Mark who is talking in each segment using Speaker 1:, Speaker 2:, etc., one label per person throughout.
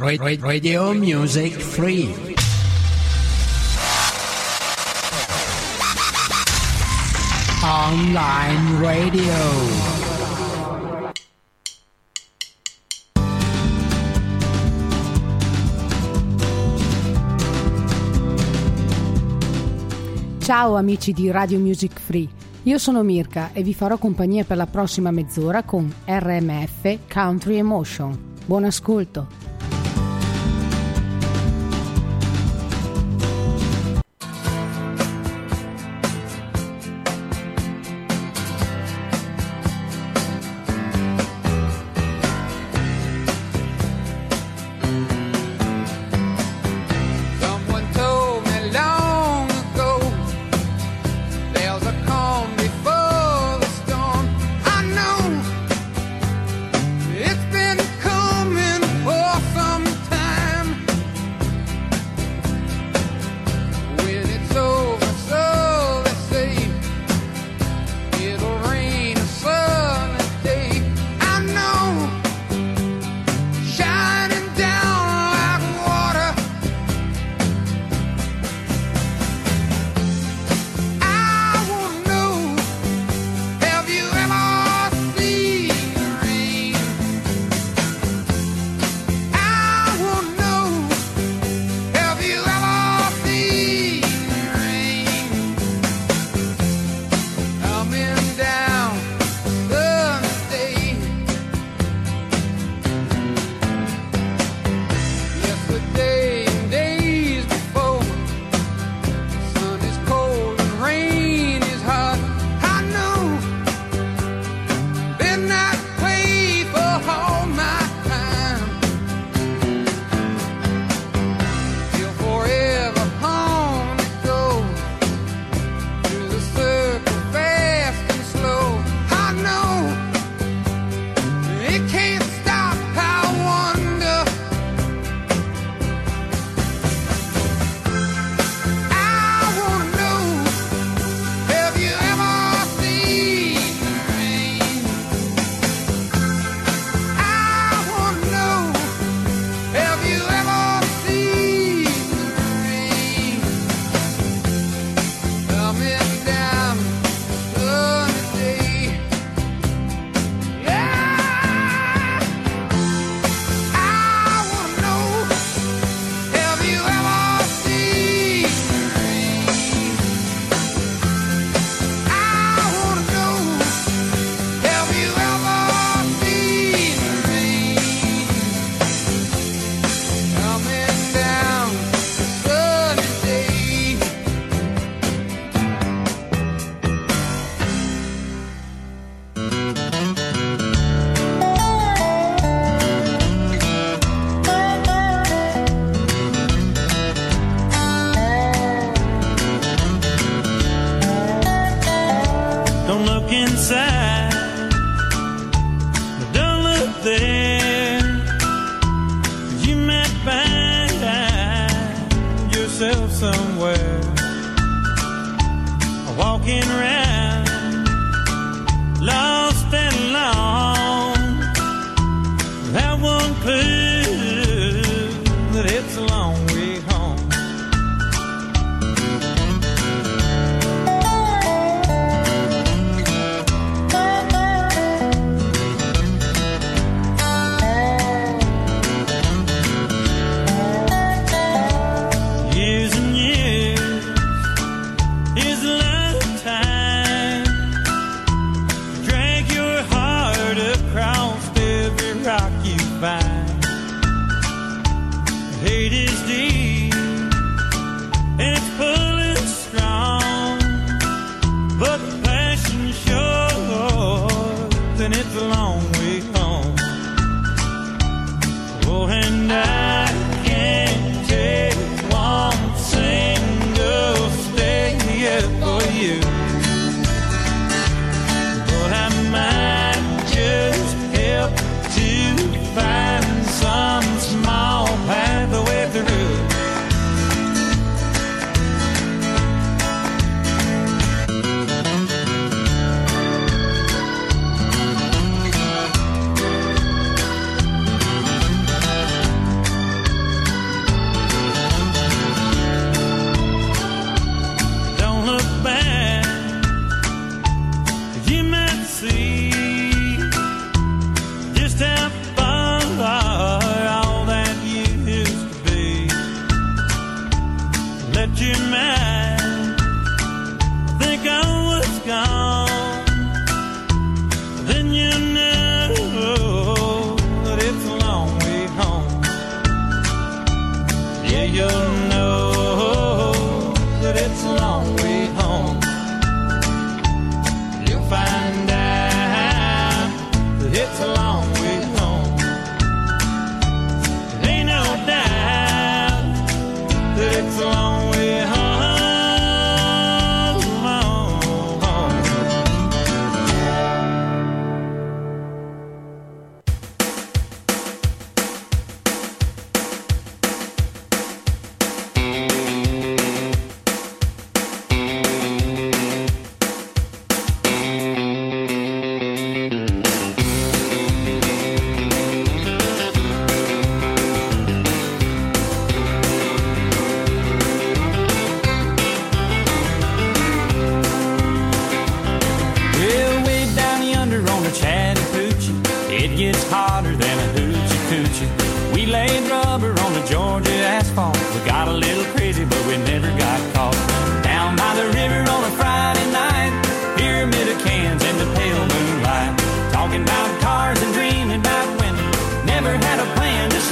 Speaker 1: Radio Music Free. Online Radio.
Speaker 2: Ciao amici di Radio Music Free, io sono Mirka e vi farò compagnia per la prossima mezz'ora con RMF Country Emotion. Buon ascolto!
Speaker 3: Don't look inside. Don't look there. You might find yourself somewhere walking around.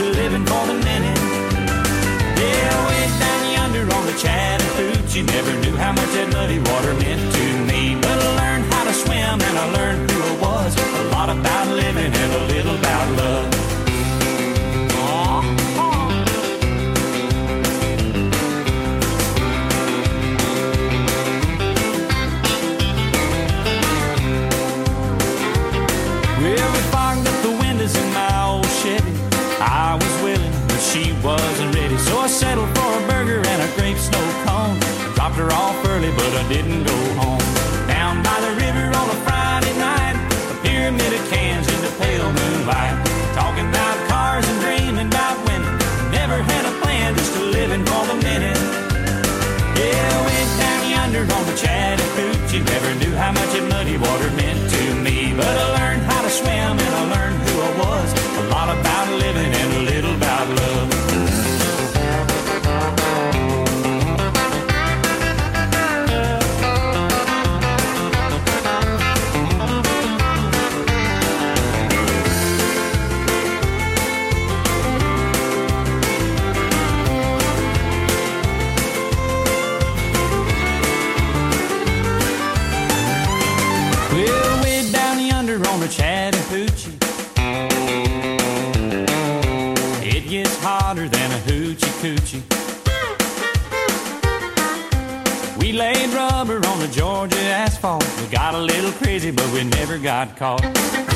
Speaker 3: Living for the didn't go home. Down by the river on a Friday night, a pyramid of cans in the pale moonlight. Talking about cars and dreaming about women. Never had a plan, just a living for the minute. Yeah, went down yonder on the Chattahoochee. Never knew how much caught.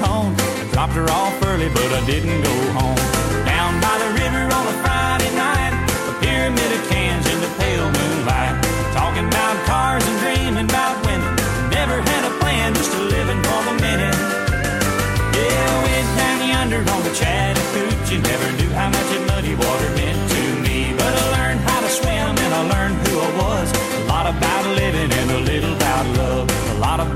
Speaker 3: Cone. I dropped her off early, but I didn't go home. Down by the river on a Friday night, a pyramid of cans in the pale moonlight. Talking about cars and dreaming about women. Never had a plan, just a living for the minute. Yeah, way down yonder on the Chattahoochee. Never knew how much that muddy water meant to me. But I learned how to swim and I learned who I was. A lot about living and a little about love. A lot about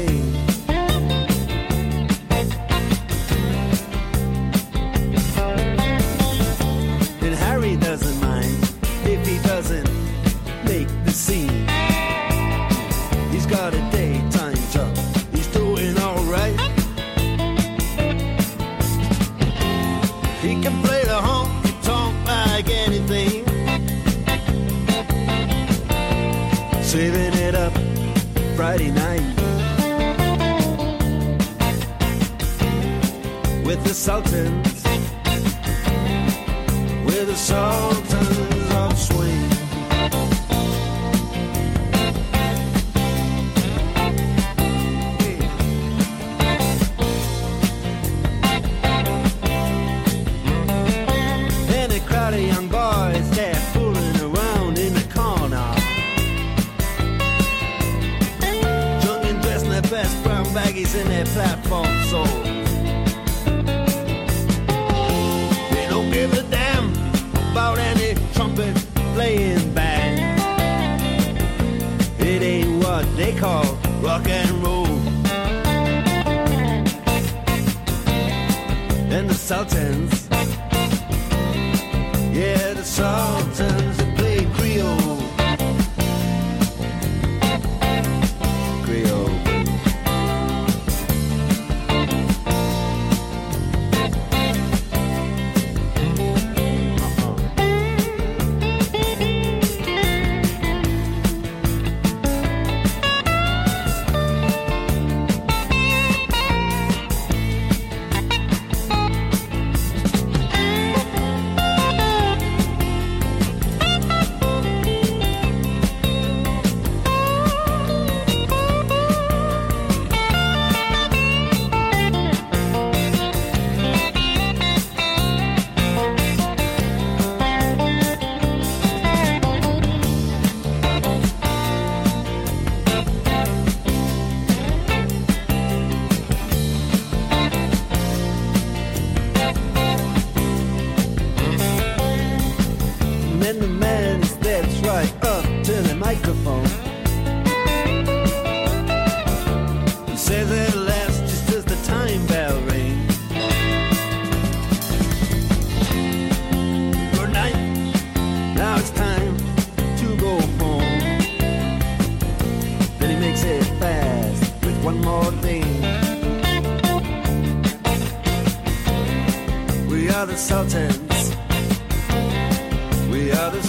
Speaker 4: Friday night. With the Sultans, with the Sultans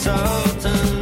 Speaker 2: We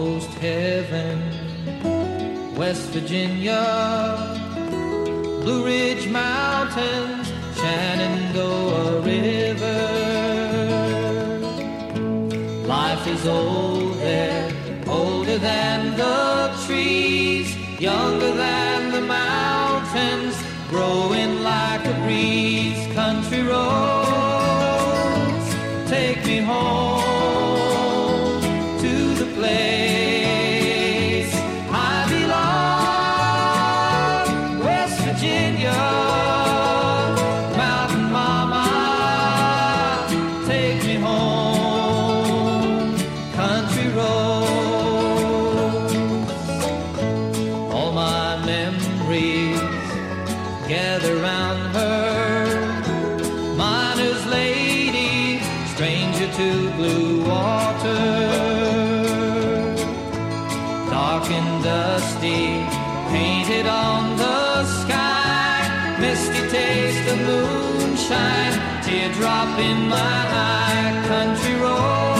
Speaker 5: almost heaven. West Virginia, Blue Ridge Mountains, Shenandoah River. Life is old there, older than the trees, younger than the mountains, growing like a breeze. dusty, painted on the sky, misty taste of moonshine, teardrop in my eye, country road.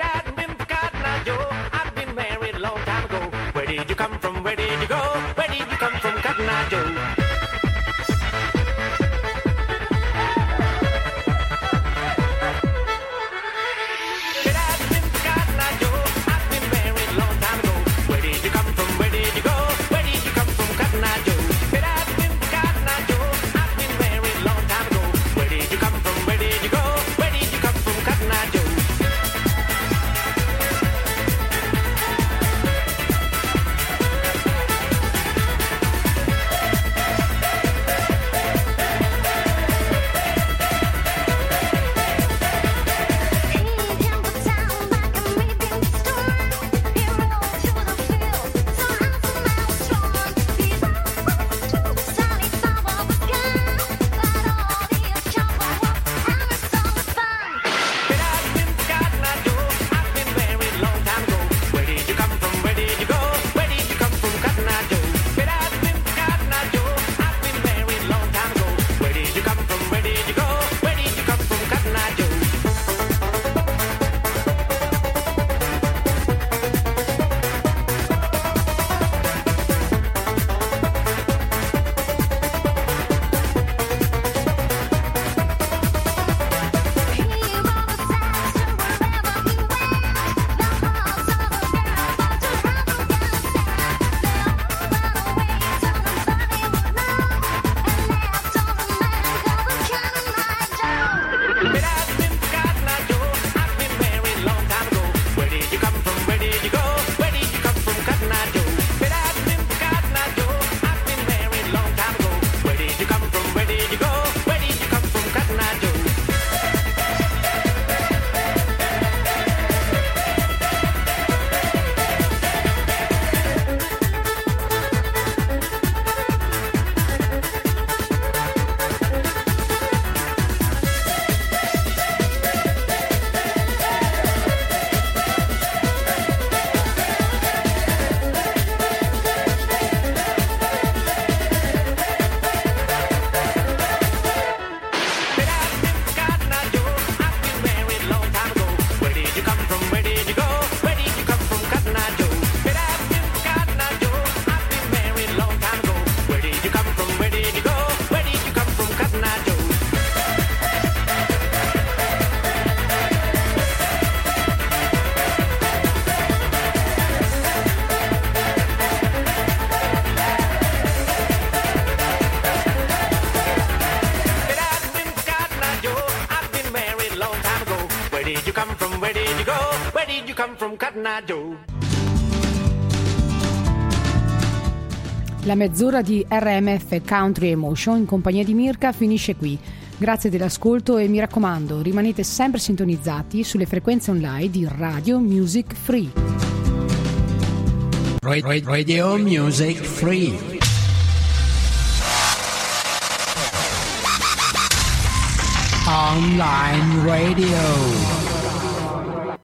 Speaker 6: La mezz'ora di RMF Country Emotion in compagnia di Mirka finisce qui. Grazie dell'ascolto e mi raccomando, rimanete sempre sintonizzati sulle frequenze online di Radio Music Free.
Speaker 1: Ra- ra- Radio Music Free. Online Radio.